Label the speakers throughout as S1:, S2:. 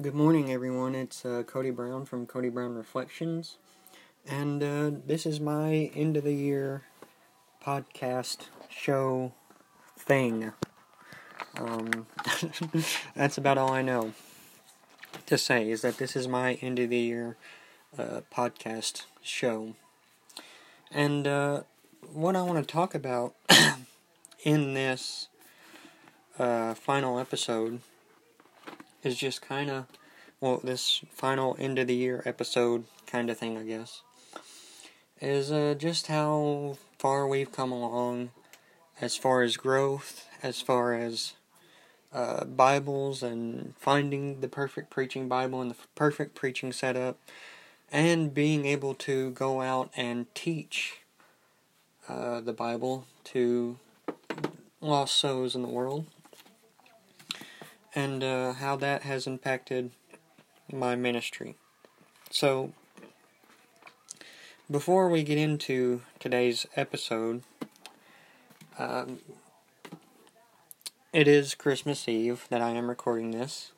S1: Good morning, everyone. It's uh, Cody Brown from Cody Brown Reflections, and uh, this is my end of the year podcast show thing. Um, that's about all I know to say is that this is my end of the year uh, podcast show, and uh, what I want to talk about in this uh, final episode is just kind of, well, this final end of the year episode kind of thing, I guess, is uh, just how far we've come along as far as growth, as far as uh, Bibles and finding the perfect preaching Bible and the perfect preaching setup, and being able to go out and teach uh, the Bible to lost souls in the world and uh, how that has impacted my ministry. So, before we get into today's episode, um, it is Christmas Eve that I am recording this,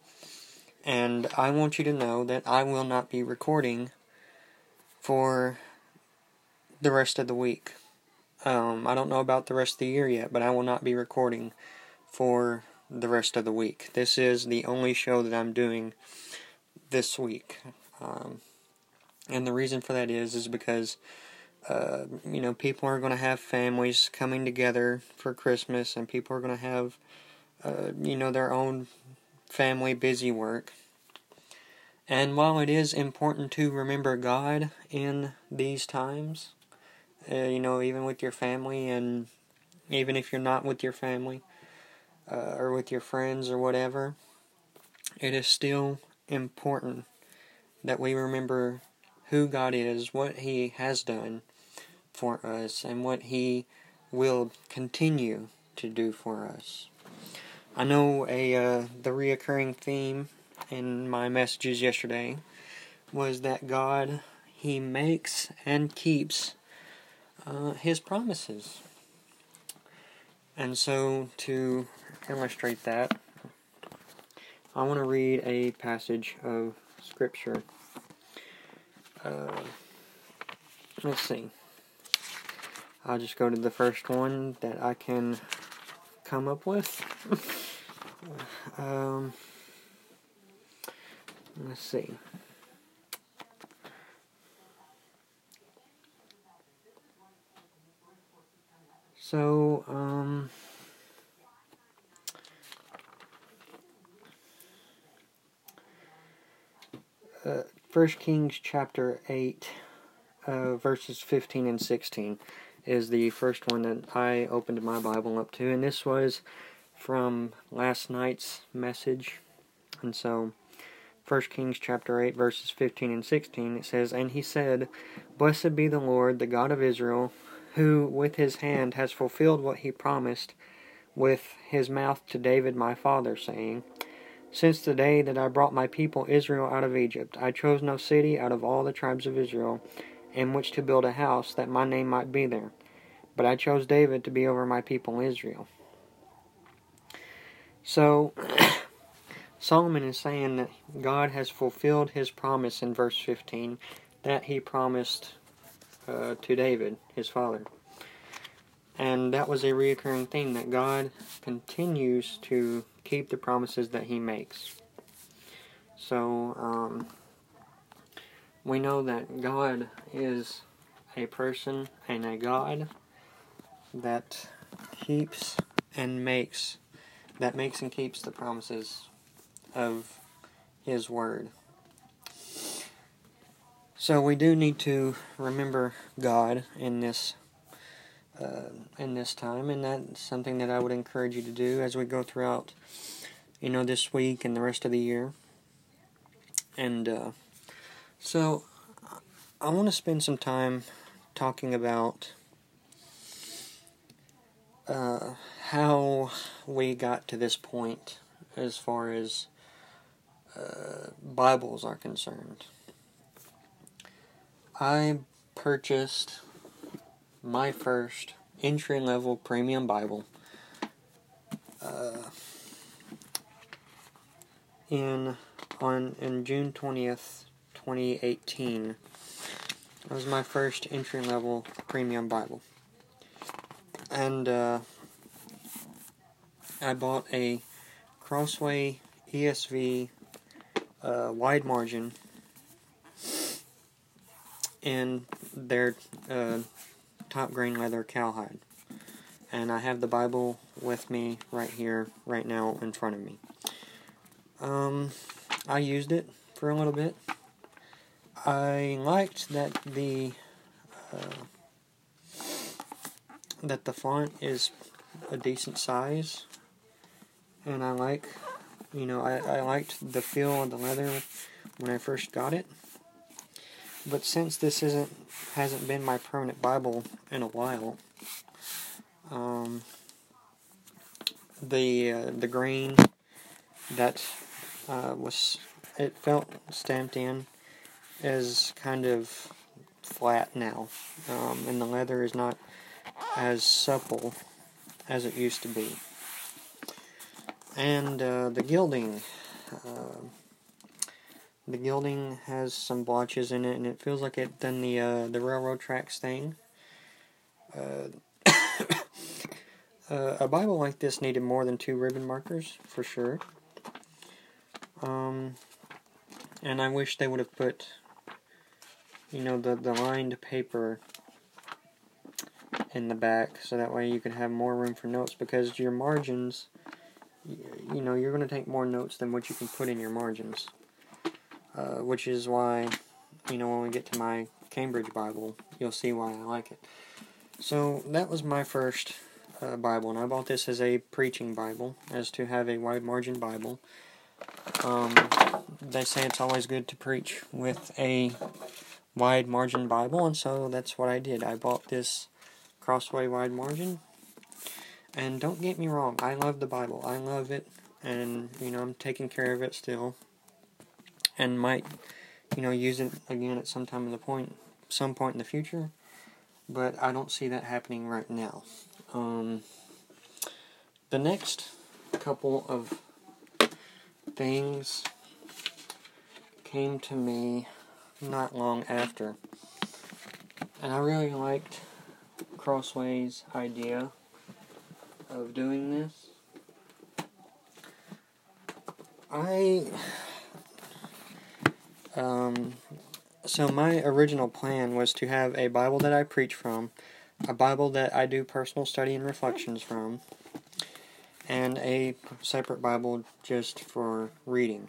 S1: and I want you to know that I will not be recording for the rest of the week. Um, I don't know about the rest of the year yet, but I will not be recording for the rest of the week. This is the only show that I'm doing this week. Um, and the reason for that is is because uh, you know people are going to have families coming together for Christmas, and people are going to have uh, you know their own family busy work. And while it is important to remember God in these times, uh, you know, even with your family, and even if you're not with your family, uh, or with your friends or whatever, it is still important that we remember who God is, what He has done for us, and what He will continue to do for us. I know a uh, the reoccurring theme in my messages yesterday was that God He makes and keeps uh, His promises. And so, to illustrate that, I want to read a passage of Scripture. Uh, let's see. I'll just go to the first one that I can come up with. um, let's see. So, um, uh, First Kings chapter eight, uh, verses fifteen and sixteen, is the first one that I opened my Bible up to, and this was from last night's message, and so. First Kings chapter 8 verses 15 and 16 it says and he said blessed be the Lord the God of Israel who with his hand has fulfilled what he promised with his mouth to David my father, saying, Since the day that I brought my people Israel out of Egypt, I chose no city out of all the tribes of Israel in which to build a house that my name might be there. But I chose David to be over my people Israel. So, Solomon is saying that God has fulfilled his promise in verse 15 that he promised uh, to David, his father. And that was a reoccurring theme that God continues to keep the promises that He makes. So, um, we know that God is a person and a God that keeps and makes, that makes and keeps the promises of His Word. So we do need to remember God in this uh, in this time, and that's something that I would encourage you to do as we go throughout, you know, this week and the rest of the year. And uh, so, I want to spend some time talking about uh, how we got to this point as far as uh, Bibles are concerned. I purchased my first entry level premium Bible uh, in on in June 20th, 2018. It was my first entry level premium Bible. And uh, I bought a Crossway ESV uh, wide margin in their uh, top grain leather cowhide. And I have the Bible with me right here, right now, in front of me. Um, I used it for a little bit. I liked that the uh, that the font is a decent size, and I like, you know, I, I liked the feel of the leather when I first got it. But since this isn't hasn't been my permanent Bible in a while, um, the uh, the grain that uh, was it felt stamped in is kind of flat now, um, and the leather is not as supple as it used to be. And uh, the gilding, uh, the gilding has some blotches in it, and it feels like it done the uh, the railroad tracks thing. Uh, uh, a Bible like this needed more than two ribbon markers for sure. Um, and I wish they would have put, you know, the, the lined paper in the back so that way you can have more room for notes because your margins, you know, you're going to take more notes than what you can put in your margins. Uh, which is why, you know, when we get to my Cambridge Bible, you'll see why I like it. So that was my first uh, Bible, and I bought this as a preaching Bible, as to have a wide margin Bible. Um, they say it's always good to preach with a wide margin Bible, and so that's what I did. I bought this Crossway wide margin. And don't get me wrong, I love the Bible. I love it, and you know I'm taking care of it still, and might you know use it again at some time in the point, some point in the future. But I don't see that happening right now. Um, the next couple of things came to me not long after. And I really liked Crossway's idea of doing this. I um so my original plan was to have a Bible that I preach from, a Bible that I do personal study and reflections from, and a separate Bible just for reading.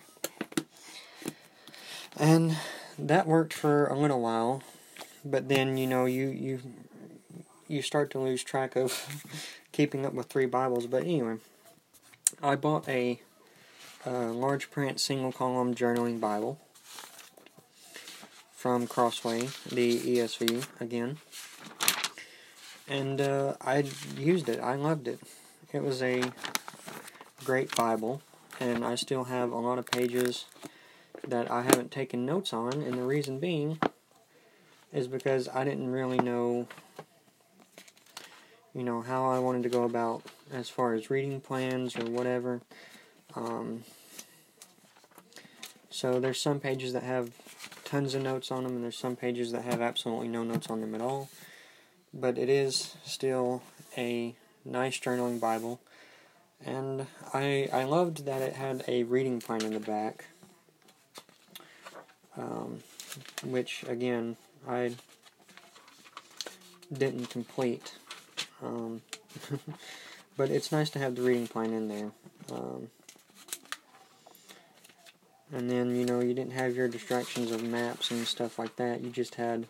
S1: And that worked for a little while, but then you know you you you start to lose track of keeping up with three Bibles. But anyway, I bought a, a large print single column journaling Bible from Crossway, the ESV again, and uh, I used it. I loved it. It was a great Bible, and I still have a lot of pages that I haven't taken notes on, and the reason being is because I didn't really know, you know, how I wanted to go about as far as reading plans or whatever. Um, so there's some pages that have tons of notes on them, and there's some pages that have absolutely no notes on them at all. But it is still a nice journaling Bible, and I I loved that it had a reading plan in the back, um, which again I didn't complete. Um, but it's nice to have the reading plan in there. Um, and then you know you didn't have your distractions of maps and stuff like that. You just had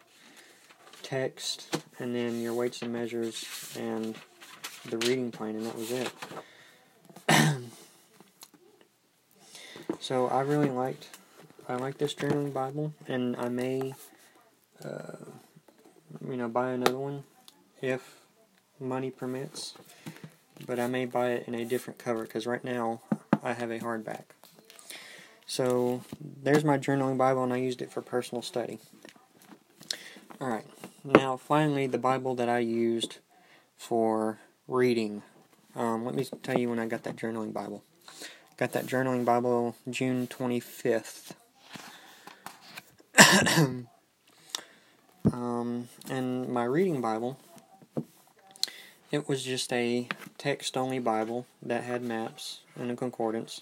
S1: text and then your weights and measures and the reading plan, and that was it. so I really liked I like this journaling Bible, and I may, uh, you know, buy another one if money permits. But I may buy it in a different cover because right now I have a hardback. So there's my journaling Bible, and I used it for personal study. Alright, now finally, the Bible that I used for reading. Um, let me tell you when I got that journaling Bible. got that journaling Bible June 25th. um, and my reading Bible, it was just a text only Bible that had maps and a concordance.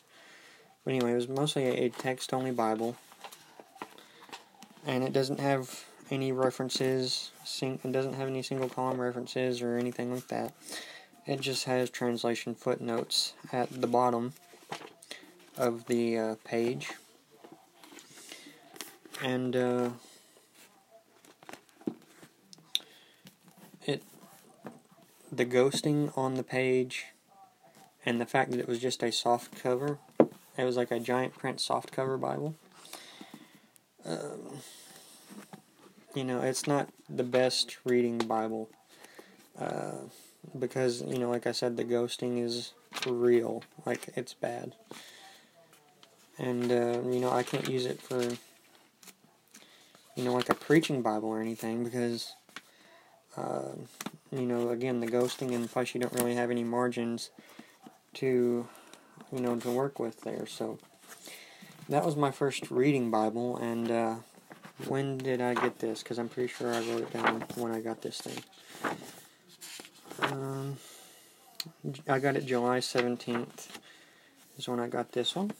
S1: But anyway, it was mostly a text only Bible. And it doesn't have any references, it doesn't have any single column references or anything like that. It just has translation footnotes at the bottom of the uh, page. And uh, it the ghosting on the page and the fact that it was just a soft cover. It was like a giant print softcover Bible. Um, you know, it's not the best reading Bible. Uh, because, you know, like I said, the ghosting is real. Like, it's bad. And, uh, you know, I can't use it for, you know, like a preaching Bible or anything because, uh, you know, again, the ghosting, and plus you don't really have any margins to, you know, to work with there. So, that was my first reading Bible, and, uh, when did I get this? Because I'm pretty sure I wrote it down when I got this thing. Um, I got it July 17th is when I got this one.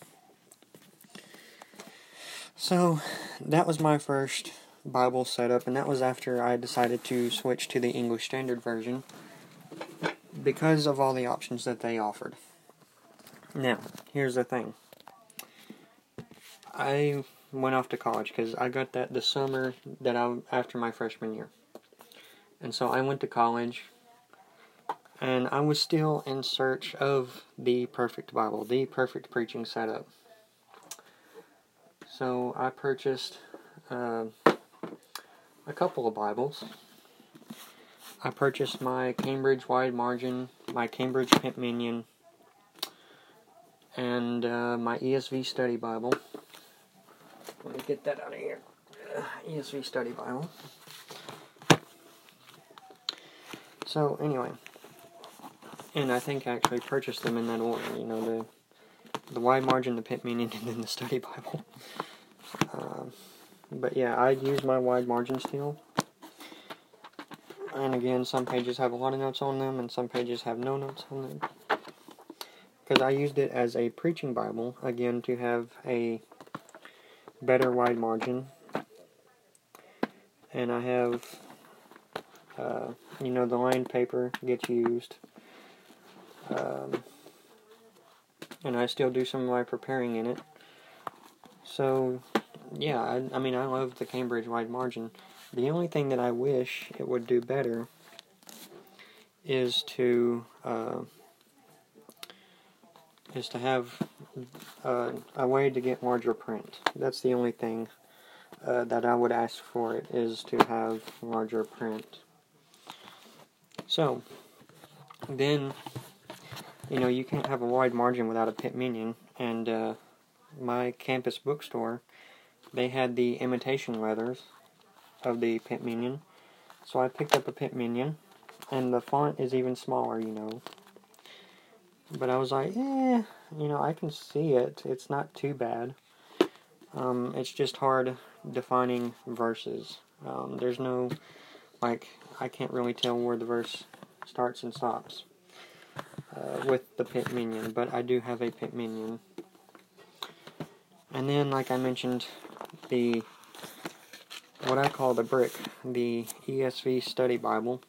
S1: So that was my first Bible setup, and that was after I decided to switch to the English Standard Version because of all the options that they offered. Now, here's the thing. I went off to college because I got that the summer that I after my freshman year, and so I went to college, and I was still in search of the perfect Bible, the perfect preaching setup. So I purchased uh, a couple of Bibles. I purchased my Cambridge Wide Margin, my Cambridge Minion, and uh, my ESV Study Bible. Let me get that out of here. Uh, ESV Study Bible. So anyway, and I think I actually purchased them in that order. You know the the wide margin, the Pitt Minion, and then the study Bible. Um, but yeah, I use my wide margin still. And again, some pages have a lot of notes on them, and some pages have no notes on them. Because I used it as a preaching Bible, again, to have a better wide margin. And I have, uh, you know, the lined paper gets used. Um, and I still do some of my preparing in it. So, yeah, I, I mean, I love the Cambridge wide margin. The only thing that I wish it would do better is to uh, is to have uh, a way to get larger print. That's the only thing uh, that I would ask for it is to have larger print. So then, you know, you can't have a wide margin without a Pitt Minion, and uh, my campus bookstore, they had the imitation leathers of the Pitt Minion, so I picked up a Pitt Minion, and the font is even smaller, you know. But I was like, eh, you know, I can see it. It's not too bad. Um, it's just hard defining verses. Um, there's no, like, I can't really tell where the verse starts and stops uh, with the Pitt Minion, but I do have a Pitt Minion. And then, like I mentioned, the what I call the brick, the ESV Study Bible.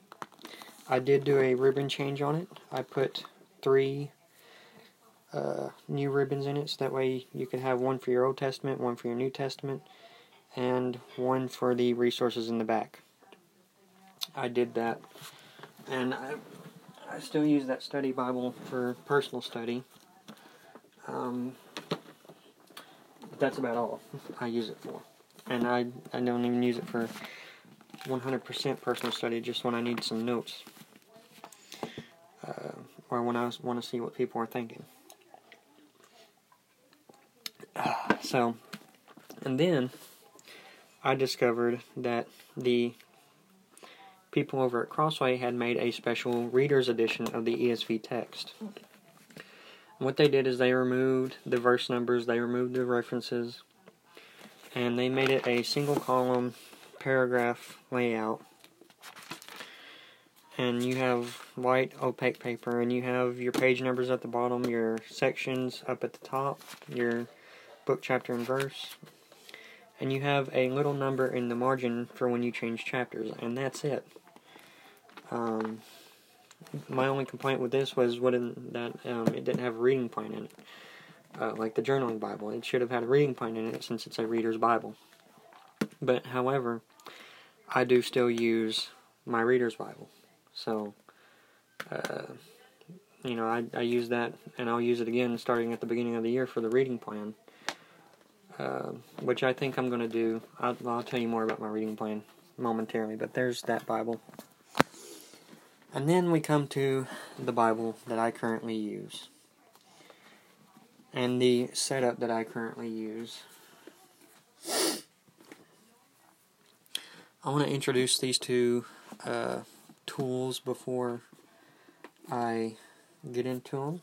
S1: I did do a ribbon change on it. I put three uh, new ribbons in it, so that way you can have one for your Old Testament, one for your New Testament, and one for the resources in the back. I did that, and I, I still use that study Bible for personal study. Um, that's about all I use it for, and I I don't even use it for 100% personal study, just when I need some notes, or when I want to see what people are thinking. So, and then I discovered that the people over at Crossway had made a special reader's edition of the ESV text. what they did is they removed the verse numbers, they removed the references, and they made it a single column paragraph layout. And you have white opaque paper, and you have your page numbers at the bottom, your sections up at the top, your book, chapter, and verse, and you have a little number in the margin for when you change chapters, and that's it. Um, my only complaint with this was what that um, it didn't have a reading plan in it, uh, like the journaling Bible. It should have had a reading plan in it since it's a reader's Bible. But however, I do still use my reader's Bible, so uh, you know I, I use that, and I'll use it again starting at the beginning of the year for the reading plan. Uh, which I think I'm going to do. I'll, I'll tell you more about my reading plan momentarily, but there's that Bible. And then we come to the Bible that I currently use. And the setup that I currently use. I want to introduce these two uh, tools before I get into them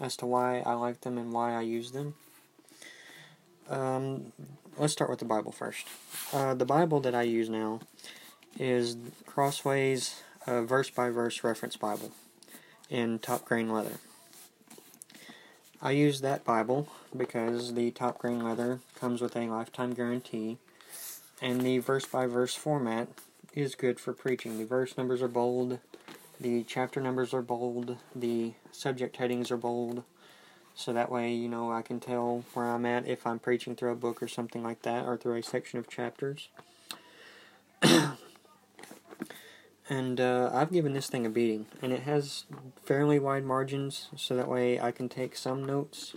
S1: as to why I like them and why I use them. Um, let's start with the Bible first. Uh, the Bible that I use now is Crossway's a verse by verse reference Bible in top grain leather. I use that Bible because the top grain leather comes with a lifetime guarantee and the verse by verse format is good for preaching. The verse numbers are bold, the chapter numbers are bold, the subject headings are bold. So that way, you know, I can tell where I'm at if I'm preaching through a book or something like that, or through a section of chapters. and uh, I've given this thing a beating, and it has fairly wide margins, so that way I can take some notes,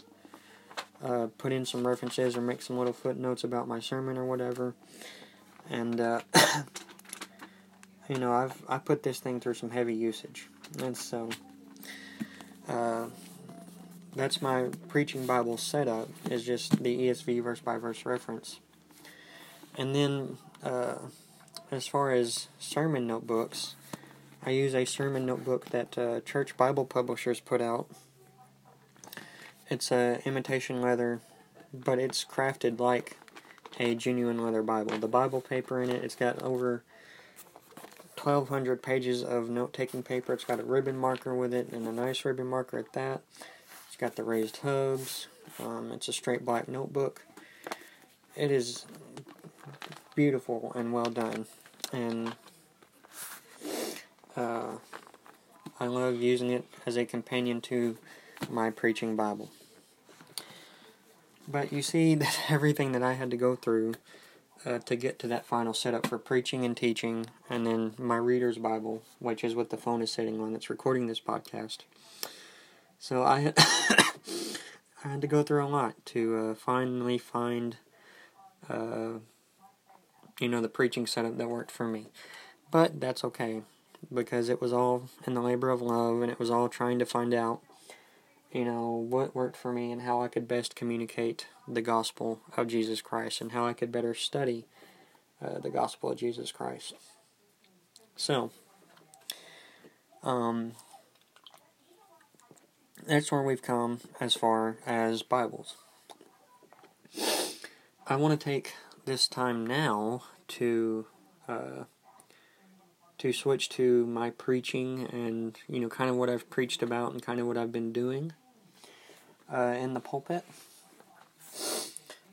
S1: uh, put in some references, or make some little footnotes about my sermon or whatever. And uh, you know, I've I put this thing through some heavy usage, and so uh, that's my preaching Bible setup is just the ESV verse by verse reference, and then uh, as far as sermon notebooks, I use a sermon notebook that uh, Church Bible Publishers put out. It's a imitation leather, but it's crafted like a genuine leather Bible. The Bible paper in it, it's got over 1,200 pages of note-taking paper. It's got a ribbon marker with it, and a nice ribbon marker at that. It's got the raised hubs. Um, it's a straight black notebook. It is beautiful and well done and uh, I love using it as a companion to my preaching Bible. But you see that everything that I had to go through uh, to get to that final setup for preaching and teaching, and then my reader's Bible, which is what the phone is sitting on that's recording this podcast. So I I had to go through a lot to uh, finally find uh, you know, the preaching setup that worked for me. But that's okay because it was all in the labor of love and it was all trying to find out, you know, what worked for me and how I could best communicate the gospel of Jesus Christ and how I could better study uh, the gospel of Jesus Christ. So, um, that's where we've come as far as Bibles. I want to take this time now to uh, to switch to my preaching and you know kind of what I've preached about and kind of what I've been doing uh, in the pulpit.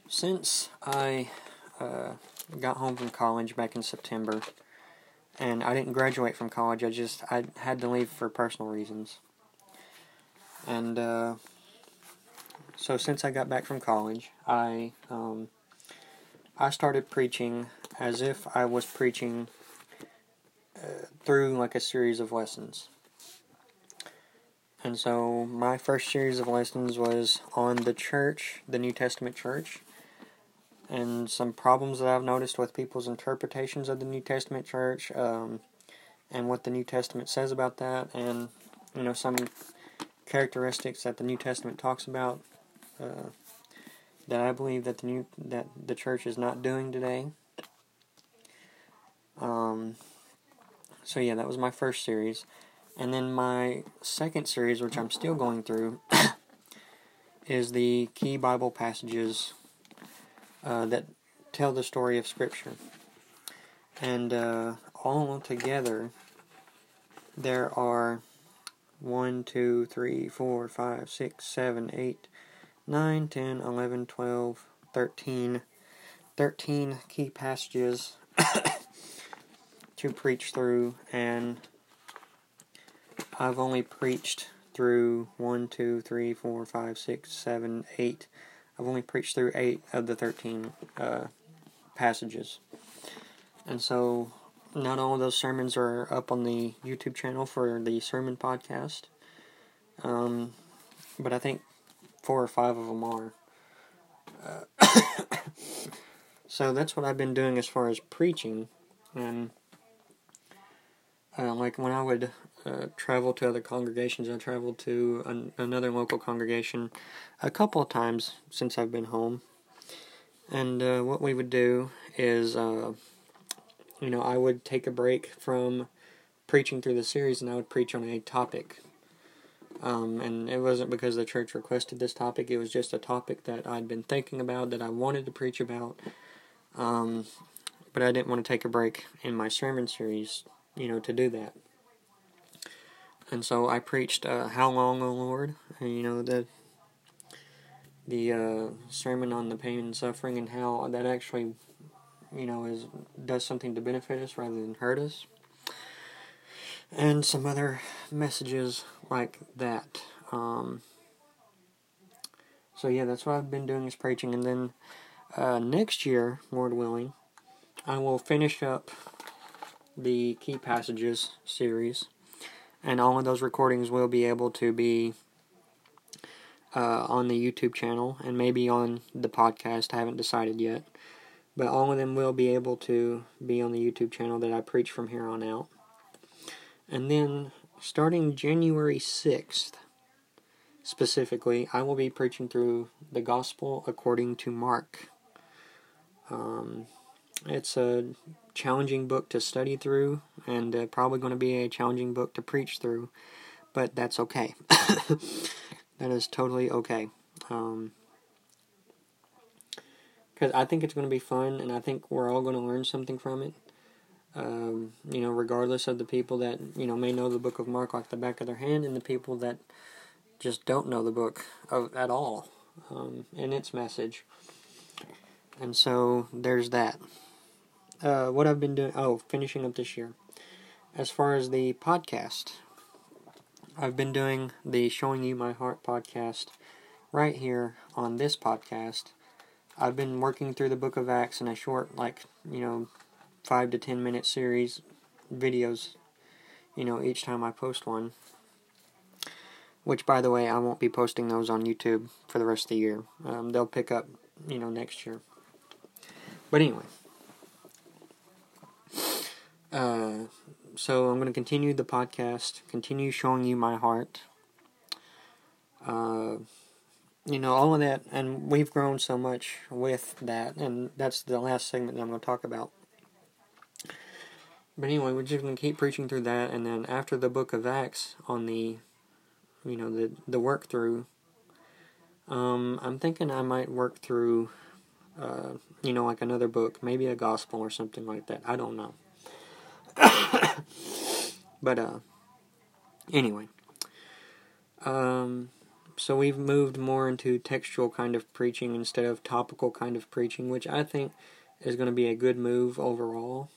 S1: Since I uh, got home from college back in September, and I didn't graduate from college, I just I had to leave for personal reasons, and uh, so since I got back from college, I um, I started preaching as if I was preaching uh, through like a series of lessons. And so my first series of lessons was on the church, the New Testament church, and some problems that I've noticed with people's interpretations of the New Testament church, um, and what the New Testament says about that, and you know some characteristics that the New Testament talks about. Uh, that I believe that the new that the church is not doing today. Um, so yeah, that was my first series, and then my second series, which I'm still going through, is the key Bible passages uh, that tell the story of Scripture. And uh, all together, there are 1, 2, 3, 4, 5, 6, 7, 8, 9, 10, 11, 12, 13, 13 key passages to preach through, and I've only preached through 1, 2, 3, 4, 5, 6, 7, 8. I've only preached through 8 of the 13 uh, passages. And so, not all of those sermons are up on the YouTube channel for the sermon podcast. Um, but I think four or five of them are. Uh, so that's what I've been doing as far as preaching. And uh, like when I would uh, travel to other congregations, I traveled to an, another local congregation a couple of times since I've been home. And uh, what we would do is, uh, you know, I would take a break from preaching through the series and I would preach on a topic. Um, and it wasn't because the church requested this topic, it was just a topic that I'd been thinking about, that I wanted to preach about. Um, but I didn't want to take a break in my sermon series you know, to do that. And so I preached uh, "How Long, O Lord," and, you know the the uh, sermon on the pain and suffering and how that actually, you know, is does something to benefit us rather than hurt us, and some other messages like that. Um, so yeah, that's what I've been doing is preaching, and then uh, next year, Lord willing, I will finish up the Key Passages series, and all of those recordings will be able to be uh, on the YouTube channel and maybe on the podcast. I haven't decided yet, but all of them will be able to be on the YouTube channel that I preach from here on out. And then starting January 6th, specifically, I will be preaching through the Gospel according to Mark. Um, it's a challenging book to study through, and uh, probably going to be a challenging book to preach through, but that's okay. that is totally okay. Um, because I think it's going to be fun, and I think we're all going to learn something from it. Um, you know, regardless of the people that you know may know the book of Mark like the back of their hand, and the people that just don't know the book of, at all um, and its message. And so there's that uh, what I've been doing. Oh, finishing up this year. As far as the podcast, I've been doing the Showing You My Heart podcast right here on this podcast. I've been working through the book of Acts in a short, like, you know, five to ten minute series videos, you know, each time I post one. Which, by the way, I won't be posting those on YouTube for the rest of the year. Um, they'll pick up, you know, next year. But anyway, uh, so I'm going to continue the podcast, continue showing you my heart. Uh, you know, all of that, and we've grown so much with that, and that's the last segment that I'm going to talk about. But anyway, we're just going to keep preaching through that, and then after the book of Acts, on the, you know, the the work through. Um, I'm thinking I might work through, uh, you know, like another book, maybe a gospel or something like that. I don't know. but uh, anyway, um, so we've moved more into textual kind of preaching instead of topical kind of preaching, which I think is going to be a good move overall.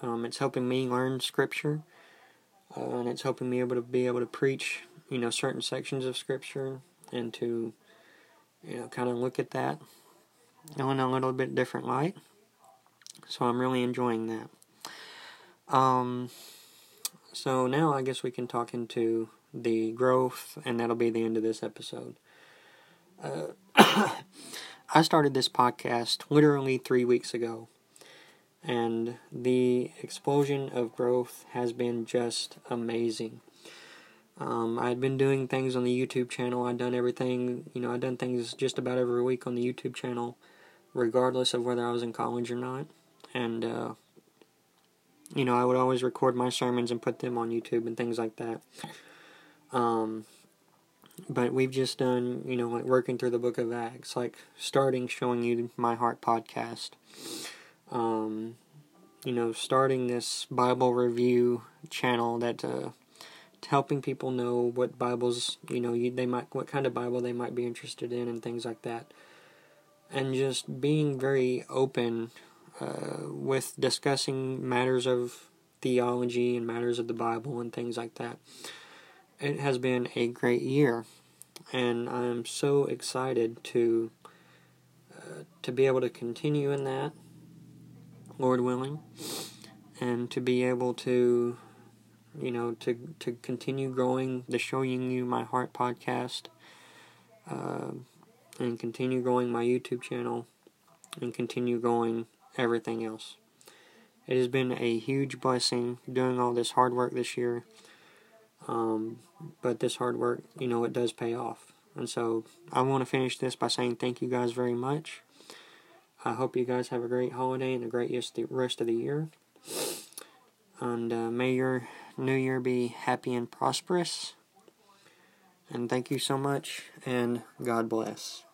S1: Um, it's helping me learn scripture, uh, and it's helping me able to be able to preach, you know, certain sections of scripture, and to, you know, kind of look at that in a little bit different light. So I'm really enjoying that. Um, so now I guess we can talk into the growth, and that'll be the end of this episode. Uh, I started this podcast literally three weeks ago, and the explosion of growth has been just amazing. Um, I'd been doing things on the YouTube channel. I'd done everything, you know, I'd done things just about every week on the YouTube channel, regardless of whether I was in college or not. And uh, you know, I would always record my sermons and put them on YouTube and things like that. Um, but we've just done, you know, like working through the book of Acts, like starting showing you my heart podcast. Um, you know, starting this Bible review channel that uh, helping people know what Bibles, you know, you, they might, what kind of Bible they might be interested in, and things like that, and just being very open uh, with discussing matters of theology and matters of the Bible and things like that. It has been a great year, and I'm so excited to uh, to be able to continue in that, Lord willing, and to be able to, you know, to to continue growing the Showing You My Heart podcast, uh, and continue growing my YouTube channel, and continue growing everything else. It has been a huge blessing doing all this hard work this year. Um, but this hard work, you know, it does pay off. And so I want to finish this by saying thank you guys very much. I hope you guys have a great holiday and a great rest of the year. And uh, may your new year be happy and prosperous. And thank you so much, and God bless.